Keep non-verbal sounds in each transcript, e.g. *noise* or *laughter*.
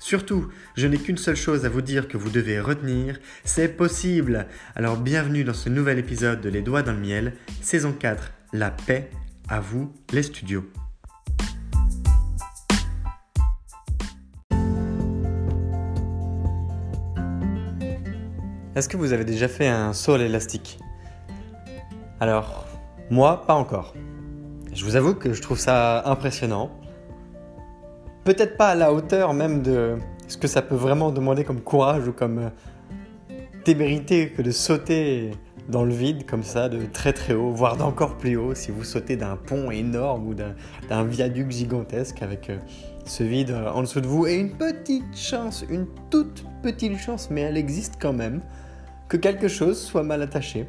Surtout, je n'ai qu'une seule chose à vous dire que vous devez retenir, c'est possible. Alors bienvenue dans ce nouvel épisode de Les Doigts dans le Miel, saison 4, La paix, à vous les studios. Est-ce que vous avez déjà fait un saut à l'élastique Alors, moi, pas encore. Je vous avoue que je trouve ça impressionnant peut-être pas à la hauteur même de ce que ça peut vraiment demander comme courage ou comme euh, témérité que de sauter dans le vide comme ça, de très très haut, voire d'encore plus haut si vous sautez d'un pont énorme ou d'un viaduc gigantesque avec euh, ce vide euh, en dessous de vous. Et une petite chance, une toute petite chance, mais elle existe quand même, que quelque chose soit mal attaché,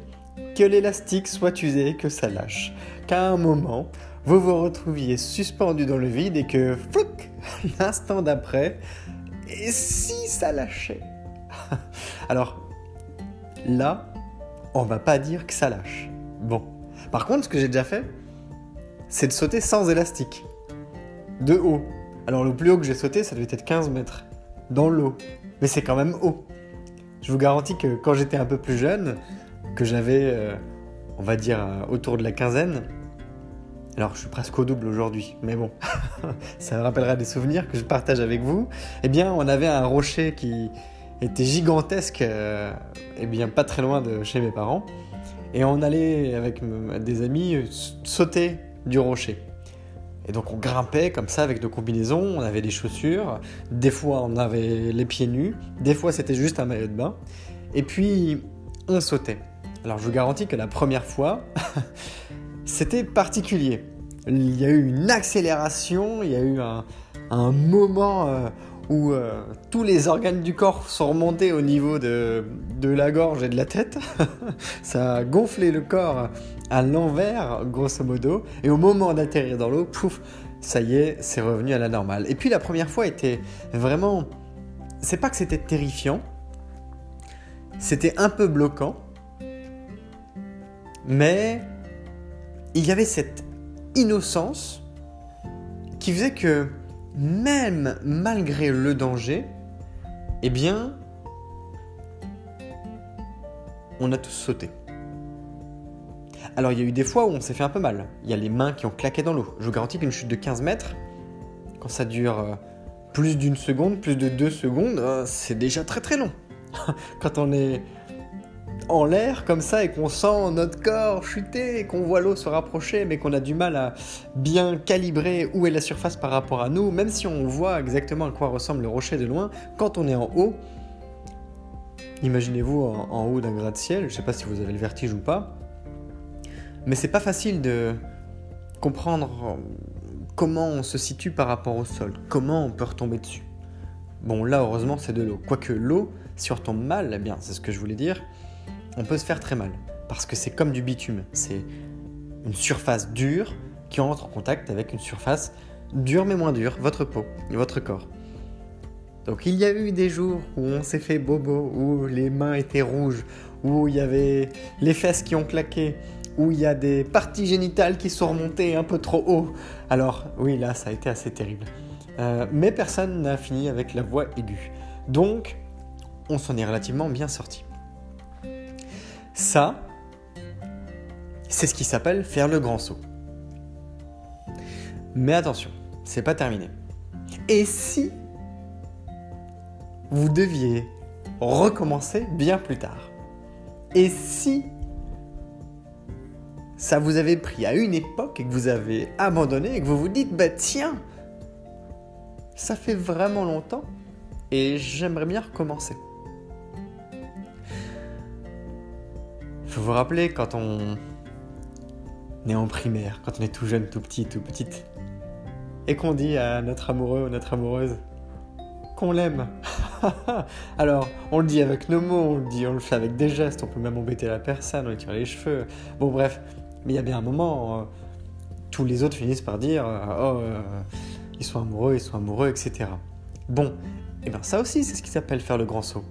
que l'élastique soit usé, que ça lâche, qu'à un moment, vous vous retrouviez suspendu dans le vide et que, flouc, *laughs* l'instant d'après, et si ça lâchait *laughs* Alors, là, on va pas dire que ça lâche. Bon. Par contre, ce que j'ai déjà fait, c'est de sauter sans élastique. De haut. Alors, le plus haut que j'ai sauté, ça devait être 15 mètres. Dans l'eau. Mais c'est quand même haut. Je vous garantis que quand j'étais un peu plus jeune, que j'avais, euh, on va dire, euh, autour de la quinzaine, alors je suis presque au double aujourd'hui, mais bon, *laughs* ça me rappellera des souvenirs que je partage avec vous. Eh bien, on avait un rocher qui était gigantesque, euh, eh bien pas très loin de chez mes parents, et on allait avec des amis sauter du rocher. Et donc on grimpait comme ça avec nos combinaisons, on avait des chaussures, des fois on avait les pieds nus, des fois c'était juste un maillot de bain, et puis on sautait. Alors je vous garantis que la première fois, *laughs* c'était particulier. Il y a eu une accélération, il y a eu un, moment euh, où euh, tous les organes du corps sont remontés au niveau de, la gorge et de la tête. *laughs* Ça a gonflé le corps à l'envers, grosso modo. Et au moment d'atterrir dans l'eau, pouf, ça y est, c'est revenu à la normale. Et puis la première fois était vraiment... C'est pas que c'était terrifiant, c'était un peu bloquant, mais il y avait cette innocence qui faisait que même malgré le danger, eh bien, on a tous sauté. Alors il y a eu des fois où on s'est fait un peu mal. Il y a les mains qui ont claqué dans l'eau. Je vous garantis qu'une chute de 15 mètres, quand ça dure euh, plus d'une seconde, plus de deux secondes, euh, c'est déjà très très long. *laughs* quand on est en l'air comme ça et qu'on sent notre corps chuter qu'on voit l'eau se rapprocher mais qu'on a du mal à bien calibrer où est la surface par rapport à nous, même si on voit exactement à quoi ressemble le rocher de loin, quand on est en haut, imaginez-vous en, haut d'un gratte-ciel, je sais pas si vous avez le vertige ou pas, mais c'est pas facile de comprendre comment on se situe par rapport au sol, comment on peut retomber dessus. Bon, là, heureusement, c'est de l'eau. Quoique l'eau, si on retombe mal, eh bien, c'est ce que je voulais dire, on peut se faire très mal. Parce que c'est comme du bitume. C'est une surface dure qui entre en contact avec une surface dure mais moins dure, votre peau, votre corps. Donc il y a eu des jours où on s'est fait bobo, où les mains étaient rouges, où il y avait les fesses qui ont claqué, où il y a des parties génitales qui sont remontées un peu trop haut. Alors oui, là, ça a été assez terrible. Euh, mais personne n'a fini avec la voix aiguë. Donc, on s'en est relativement bien sorti. Ça, c'est ce qui s'appelle faire le grand saut. Mais attention, c'est pas terminé. Et si vous deviez recommencer bien plus tard? Et si ça vous avait pris à une époque et que vous avez abandonné et que vous vous dites, bah tiens, ça fait vraiment longtemps et j'aimerais bien recommencer? Faut vous rappeler quand on est en primaire, quand on est tout jeune, tout petit, tout petite, et qu'on dit à notre amoureux ou notre amoureuse qu'on l'aime. *laughs* Alors, on le dit avec nos mots, on le dit, on le fait avec des gestes, on peut même embêter la personne, on lui tire les cheveux. Bon, bref, mais il y a bien un moment, euh, tous les autres finissent par dire euh, Oh, euh, ils sont amoureux, ils sont amoureux, etc. Bon, et bien ça aussi, c'est ce qui s'appelle faire le grand saut.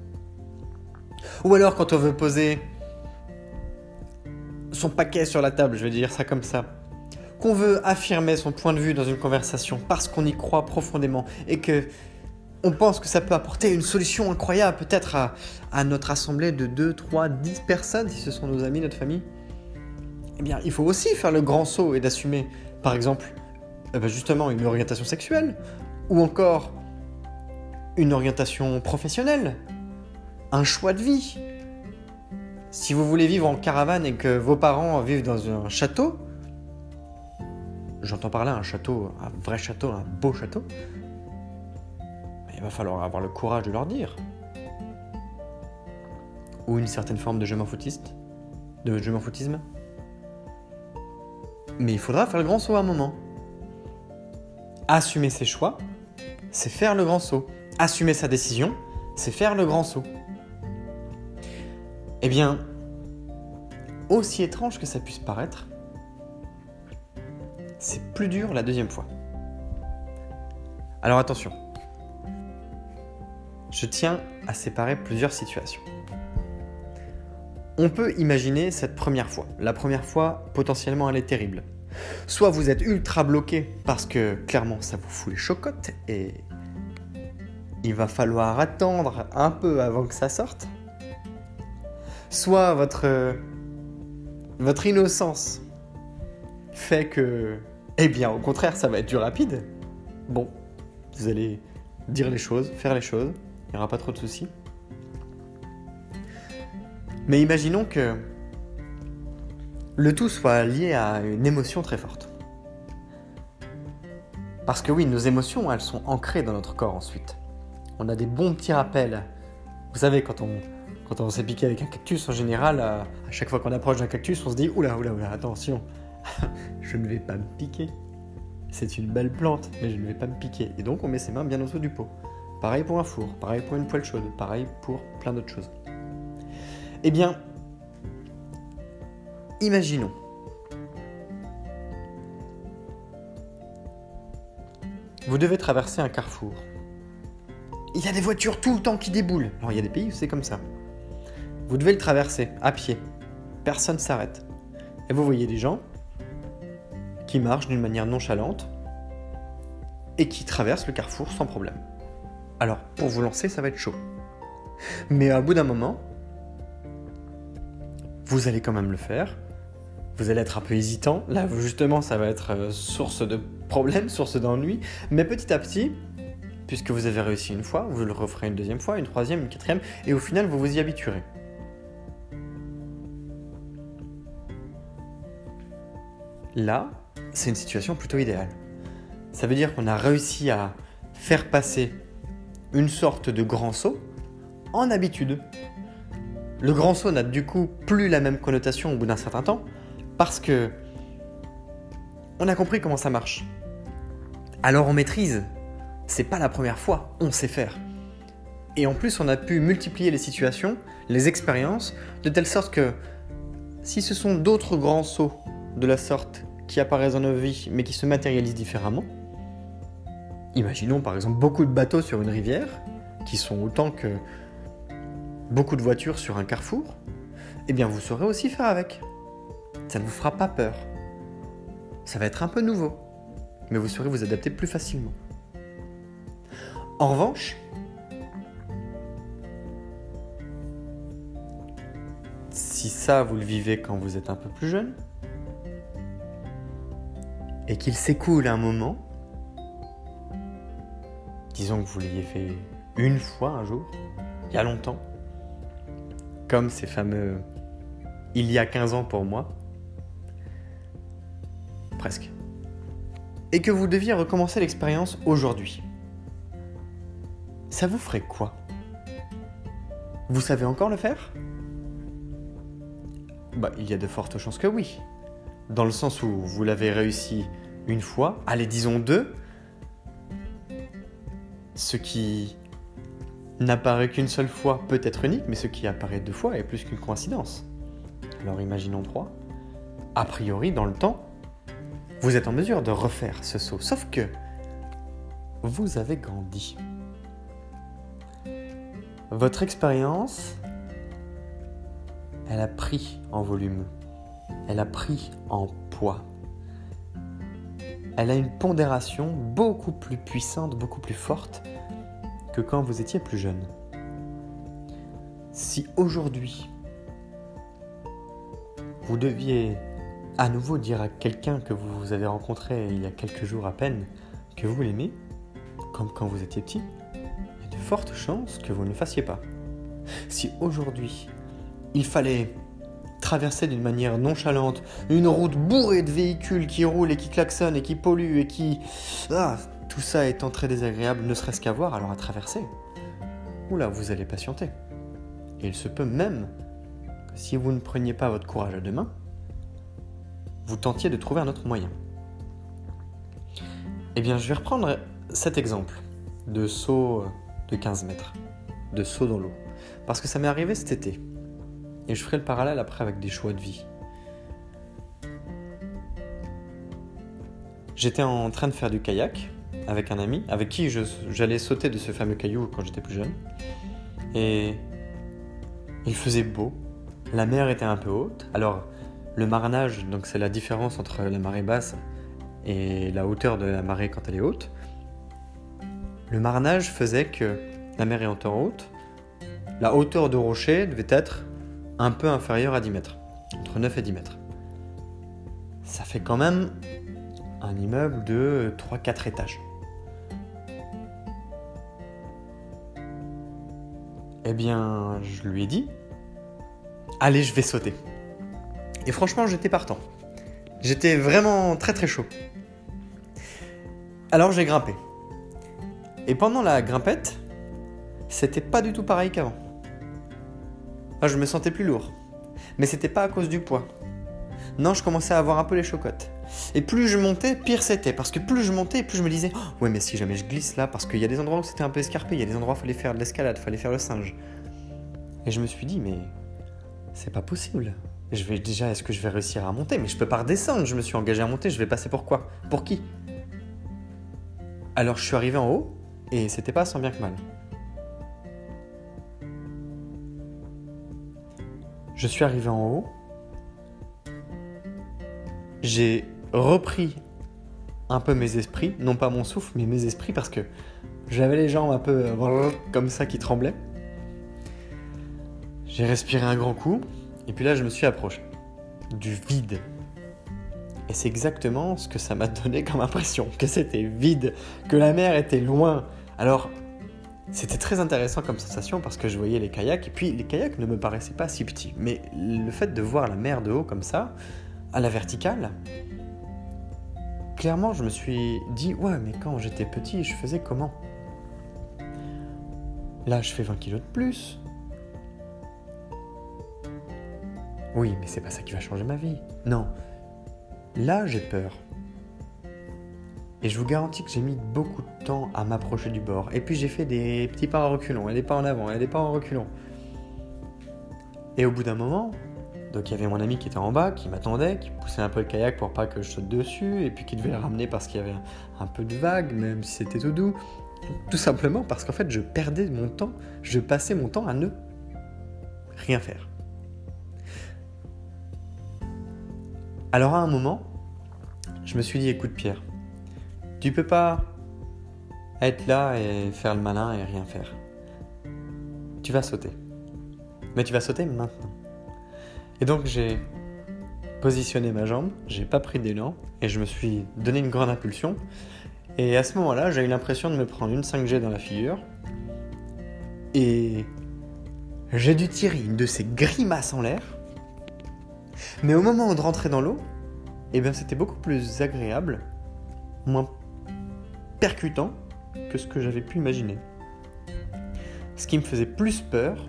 Ou alors quand on veut poser son paquet sur la table, je vais dire ça comme ça, qu'on veut affirmer son point de vue dans une conversation parce qu'on y croit profondément et que on pense que ça peut apporter une solution incroyable peut-être à, notre assemblée de 2, 3, 10 personnes si ce sont nos amis, notre famille eh bien, il faut aussi faire le grand saut et d'assumer, par exemple, eh ben, justement une orientation sexuelle, ou encore une orientation professionnelle, un choix de vie. Si vous voulez vivre en caravane et que vos parents vivent dans un château, j'entends par là un château, un vrai château, un beau château, il va falloir avoir le courage de leur dire. Ou une certaine forme de je m'en foutiste, de je m'en foutisme. Mais il faudra faire le grand saut à un moment. Assumer ses choix, c'est faire le grand saut. Assumer sa décision, c'est faire le grand saut. Eh bien, aussi étrange que ça puisse paraître, c'est plus dur la deuxième fois. Alors attention, je tiens à séparer plusieurs situations. On peut imaginer cette première fois. La première fois, potentiellement, elle est terrible. Soit vous êtes ultra bloqué parce que clairement ça vous fout les chocottes et il va falloir attendre un peu avant que ça sorte. Soit votre, votre innocence fait que, eh bien au contraire, ça va être du rapide. Bon, vous allez dire les choses, faire les choses, il n'y aura pas trop de soucis. Mais imaginons que le tout soit lié à une émotion très forte. Parce que oui, nos émotions, elles sont ancrées dans notre corps ensuite. On a des bons petits rappels. Vous savez, quand on, quand on s'est piqué avec un cactus, en général, à, chaque fois qu'on approche d'un cactus, on se dit Oula, oula, oula, attention, *laughs* je ne vais pas me piquer. C'est une belle plante, mais je ne vais pas me piquer. Et donc, on met ses mains bien en dessous du pot. Pareil pour un four, pareil pour une poêle chaude, pareil pour plein d'autres choses. Eh bien, imaginons. Vous devez traverser un carrefour. Il y a des voitures tout le temps qui déboulent. Alors il y a des pays où c'est comme ça. Vous devez le traverser à pied. Personne ne s'arrête. Et vous voyez des gens qui marchent d'une manière nonchalante et qui traversent le carrefour sans problème. Alors pour vous lancer, ça va être chaud. Mais à bout d'un moment, vous allez quand même le faire. Vous allez être un peu hésitant. Là, justement, ça va être euh, source de problèmes, source d'ennui. Mais petit à petit, puisque vous avez réussi une fois, vous le referez une deuxième fois, une troisième, une quatrième, et au final, vous vous y habituerez. Là, c'est une situation plutôt idéale. Ça veut dire qu'on a réussi à faire passer une sorte de grand saut en habitude. Le grand saut n'a du coup plus la même connotation au bout d'un certain temps, parce que on a compris comment ça marche. Alors on maîtrise. C'est pas la première fois, on sait faire. Et en plus, on a pu multiplier les situations, les expériences, de telle sorte que si ce sont d'autres grands sauts de la sorte qui apparaissent dans nos vies, mais qui se matérialisent différemment, imaginons par exemple beaucoup de bateaux sur une rivière, qui sont autant que beaucoup de voitures sur un carrefour, eh bien vous saurez aussi faire avec. Ça ne vous fera pas peur. Ça va être un peu nouveau, mais vous saurez vous adapter plus facilement. En revanche, si ça vous le vivez quand vous êtes un peu plus jeune, et qu'il s'écoule un moment, disons que vous l'ayez fait une fois un jour, il y a longtemps, comme ces fameux il y a 15 ans pour moi, presque, et que vous deviez recommencer l'expérience aujourd'hui, ça vous ferait quoi? Vous savez encore le faire? Bah, il y a de fortes chances que oui. Dans le sens où vous l'avez réussi une fois, allez disons deux, ce qui n'apparaît qu'une seule fois peut être unique, mais ce qui apparaît deux fois est plus qu'une coïncidence. Alors imaginons trois. A priori, dans le temps, vous êtes en mesure de refaire ce saut, sauf que vous avez grandi. Votre expérience, elle a pris en volume, elle a pris en poids. Elle a une pondération beaucoup plus puissante, beaucoup plus forte que quand vous étiez plus jeune. Si aujourd'hui, vous deviez à nouveau dire à quelqu'un que vous avez rencontré il y a quelques jours à peine que vous l'aimez, comme quand vous étiez petit, il y a de fortes chances que vous ne le fassiez pas. Si aujourd'hui, il fallait traverser d'une manière nonchalante une route bourrée de véhicules qui roulent et qui klaxonnent et qui polluent et qui... Ah, tout ça étant très désagréable, ne serait-ce qu'à voir, alors à traverser. Oula, vous allez patienter. Et il se peut même si vous ne preniez pas votre courage à deux mains, vous tentiez de trouver un autre moyen. Eh bien, je vais reprendre cet exemple de saut de 15 mètres, de saut dans l'eau, parce que ça m'est arrivé cet été. Et je ferai le parallèle après avec des choix de vie. J'étais en train de faire du kayak avec un ami, avec qui j'allais sauter de ce fameux caillou quand j'étais plus jeune. Et il faisait beau, la mer était un peu haute. Alors, le marnage, donc c'est la différence entre la marée basse et la hauteur de la marée quand elle est haute. Le marnage faisait que la mer est en haute, la hauteur de rocher devait être un peu inférieur à 10 mètres, entre 9 et 10 mètres. Ça fait quand même un immeuble de 3-4 étages. Eh bien, je lui ai dit, allez, je vais sauter. Et franchement, j'étais partant. J'étais vraiment très très chaud. Alors j'ai grimpé. Et pendant la grimpette, c'était pas du tout pareil qu'avant. Je me sentais plus lourd. Mais c'était pas à cause du poids. Non, je commençais à avoir un peu les chocottes. Et plus je montais, pire c'était. Parce que plus je montais, plus je me disais oh, Ouais, mais si jamais je glisse là, parce qu'il y a des endroits où c'était un peu escarpé, il y a des endroits où il fallait faire de l'escalade, il fallait faire le singe. Et je me suis dit Mais c'est pas possible. Je vais déjà, est-ce que je vais réussir à monter? Mais je peux pas redescendre. Je me suis engagé à monter, je vais passer pour quoi? Pour qui? Alors je suis arrivé en haut, et c'était pas sans bien que mal. Je suis arrivé en haut. J'ai repris un peu mes esprits, non pas mon souffle, mais mes esprits parce que j'avais les jambes un peu comme ça qui tremblaient. J'ai respiré un grand coup et puis là je me suis approché du vide. Et c'est exactement ce que ça m'a *laughs* donné comme impression, que c'était vide, que la mer était loin. Alors c'était très intéressant comme sensation parce que je voyais les kayaks et puis les kayaks ne me paraissaient pas si petits. Mais le fait de voir la mer de haut comme ça, à la verticale, clairement je me suis dit ouais mais quand j'étais petit je faisais comment? Là je fais 20 kilos de plus. Oui mais c'est pas ça qui va changer ma vie. Non. Là j'ai peur. Et je vous garantis que j'ai mis beaucoup de temps à m'approcher du bord. Et puis j'ai fait des petits pas en reculons, et des pas en avant, et des pas en reculons. Et au bout d'un moment, donc il y avait mon ami qui était en bas, qui m'attendait, qui poussait un peu le kayak pour pas que je saute dessus, et puis qui devait le ramener parce qu'il y avait un peu de vague, même si c'était tout doux. Tout simplement parce qu'en fait je perdais mon temps, je passais mon temps à ne rien faire. Alors à un moment, je me suis dit écoute Pierre, tu peux pas être là et faire le malin et rien faire. Tu vas sauter. Mais tu vas sauter maintenant. Et donc j'ai positionné ma jambe, j'ai pas pris d'élan et je me suis donné une grande impulsion. Et à ce moment-là, j'ai eu l'impression de me prendre une 5G dans la figure. Et j'ai dû tirer une de ces grimaces en l'air. Mais au moment de rentrer dans l'eau, eh bien c'était beaucoup plus agréable, moins percutant que ce que j'avais pu imaginer. Ce qui me faisait plus peur,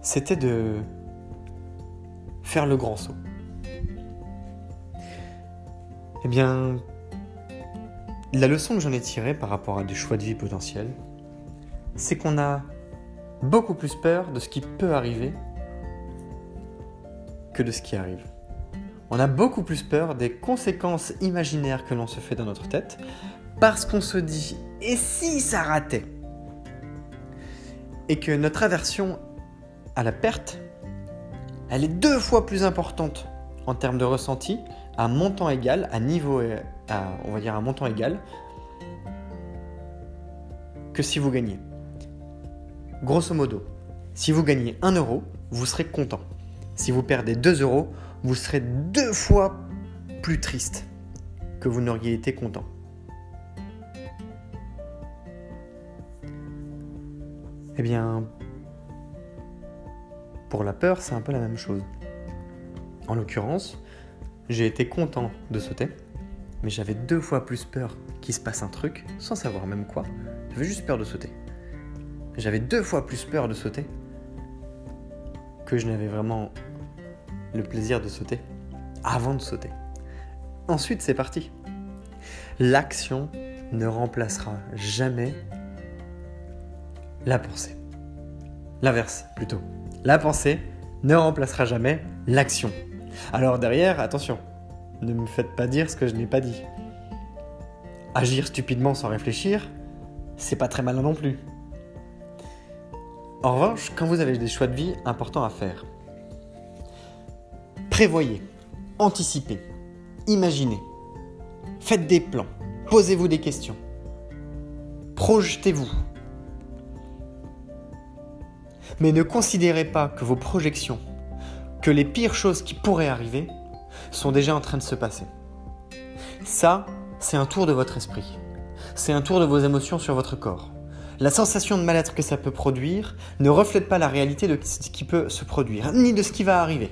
c'était de faire le grand saut. Eh bien, la leçon que j'en ai tirée par rapport à des choix de vie potentiels, c'est qu'on a beaucoup plus peur de ce qui peut arriver que de ce qui arrive. On a beaucoup plus peur des conséquences imaginaires que l'on se fait dans notre tête parce qu'on se dit et si ça ratait? Et que notre aversion à la perte elle est deux fois plus importante en termes de ressenti à montant égal, à niveau, à, on va dire un montant égal, que si vous gagnez. Grosso modo, si vous gagnez 1 euro, vous serez content. Si vous perdez 2 euros, vous serez deux fois plus triste que vous n'auriez été content. Eh bien, pour la peur, c'est un peu la même chose. En l'occurrence, j'ai été content de sauter, mais j'avais deux fois plus peur qu'il se passe un truc, sans savoir même quoi. J'avais juste peur de sauter. J'avais deux fois plus peur de sauter que je n'avais vraiment le plaisir de sauter avant de sauter. Ensuite, c'est parti. L'action ne remplacera jamais la pensée. L'inverse, plutôt. La pensée ne remplacera jamais l'action. Alors derrière, attention, ne me faites pas dire ce que je n'ai pas dit. Agir stupidement sans réfléchir, c'est pas très malin non plus. En revanche, quand vous avez des choix de vie importants à faire, prévoyez, anticipez, imaginez, faites des plans, posez-vous des questions, projetez-vous, mais ne considérez pas que vos projections, que les pires choses qui pourraient arriver, sont déjà en train de se passer. Ça, c'est un tour de votre esprit. C'est un tour de vos émotions sur votre corps. La sensation de mal-être que ça peut produire ne reflète pas la réalité de ce qui peut se produire, ni de ce qui va arriver.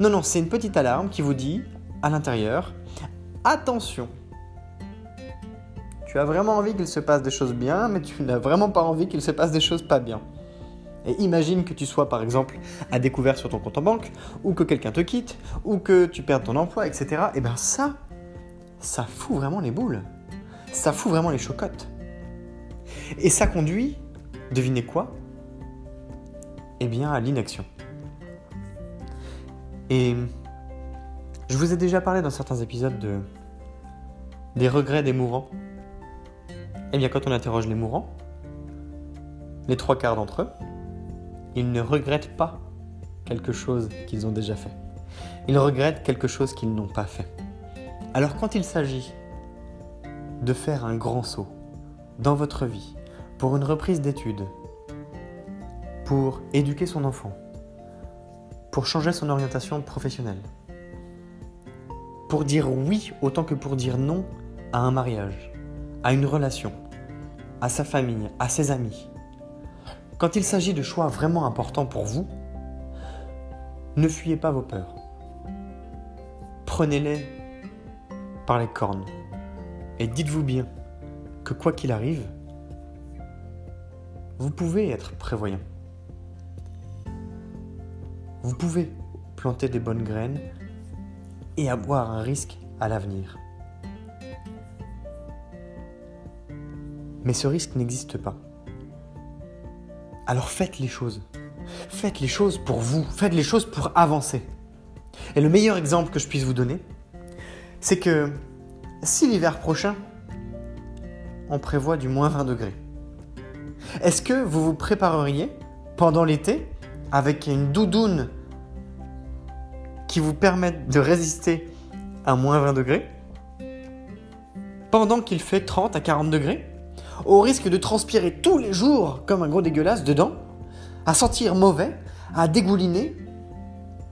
Non, non, c'est une petite alarme qui vous dit, à l'intérieur, attention. Tu as vraiment envie qu'il se passe des choses bien, mais tu n'as vraiment pas envie qu'il se passe des choses pas bien. Et imagine que tu sois par exemple à découvert sur ton compte en banque, ou que quelqu'un te quitte, ou que tu perdes ton emploi, etc. Et eh bien ça, ça fout vraiment les boules. Ça fout vraiment les chocottes. Et ça conduit, devinez quoi? Eh bien à l'inaction. Et je vous ai déjà parlé dans certains épisodes de des regrets des mourants. Eh bien quand on interroge les mourants, les trois quarts d'entre eux, ils ne regrettent pas quelque chose qu'ils ont déjà fait. Ils regrettent quelque chose qu'ils n'ont pas fait. Alors quand il s'agit de faire un grand saut dans votre vie, pour une reprise d'études, pour éduquer son enfant, pour changer son orientation professionnelle, pour dire oui autant que pour dire non à un mariage, à une relation, à sa famille, à ses amis, quand il s'agit de choix vraiment importants pour vous, ne fuyez pas vos peurs. Prenez-les par les cornes et dites-vous bien que quoi qu'il arrive, vous pouvez être prévoyant. Vous pouvez planter des bonnes graines et avoir un risque à l'avenir. Mais ce risque n'existe pas. Alors faites les choses. Faites les choses pour vous. Faites les choses pour avancer. Et le meilleur exemple que je puisse vous donner, c'est que si l'hiver prochain, on prévoit du moins 20 degrés, est-ce que vous vous prépareriez pendant l'été avec une doudoune qui vous permette de résister à moins 20 degrés pendant qu'il fait 30 à 40 degrés au risque de transpirer tous les jours comme un gros dégueulasse dedans, à sentir mauvais, à dégouliner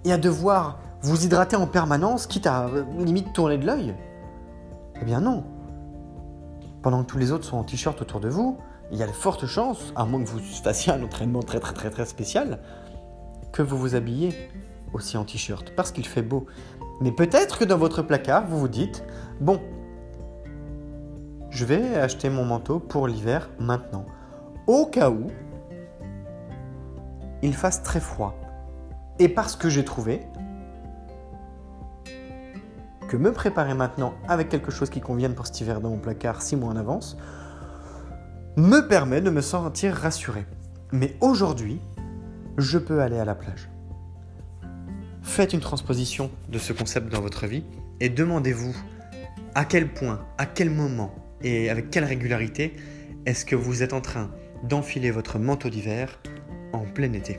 et à devoir vous hydrater en permanence, quitte à euh, limite tourner de l'œil? Eh bien non. Pendant que tous les autres sont en t-shirt autour de vous, il y a de fortes chances, à moins que vous fassiez un entraînement très très très très spécial, que vous vous habillez aussi en t-shirt parce qu'il fait beau. Mais peut-être que dans votre placard, vous vous dites, bon, je vais acheter mon manteau pour l'hiver maintenant. Au cas où il fasse très froid. Et parce que j'ai trouvé que me préparer maintenant avec quelque chose qui convienne pour cet hiver dans mon placard six mois en avance me permet de me sentir rassuré. Mais aujourd'hui, je peux aller à la plage. Faites une transposition de ce concept dans votre vie et demandez-vous à quel point, à quel moment et avec quelle régularité est-ce que vous êtes en train d'enfiler votre manteau d'hiver en plein été.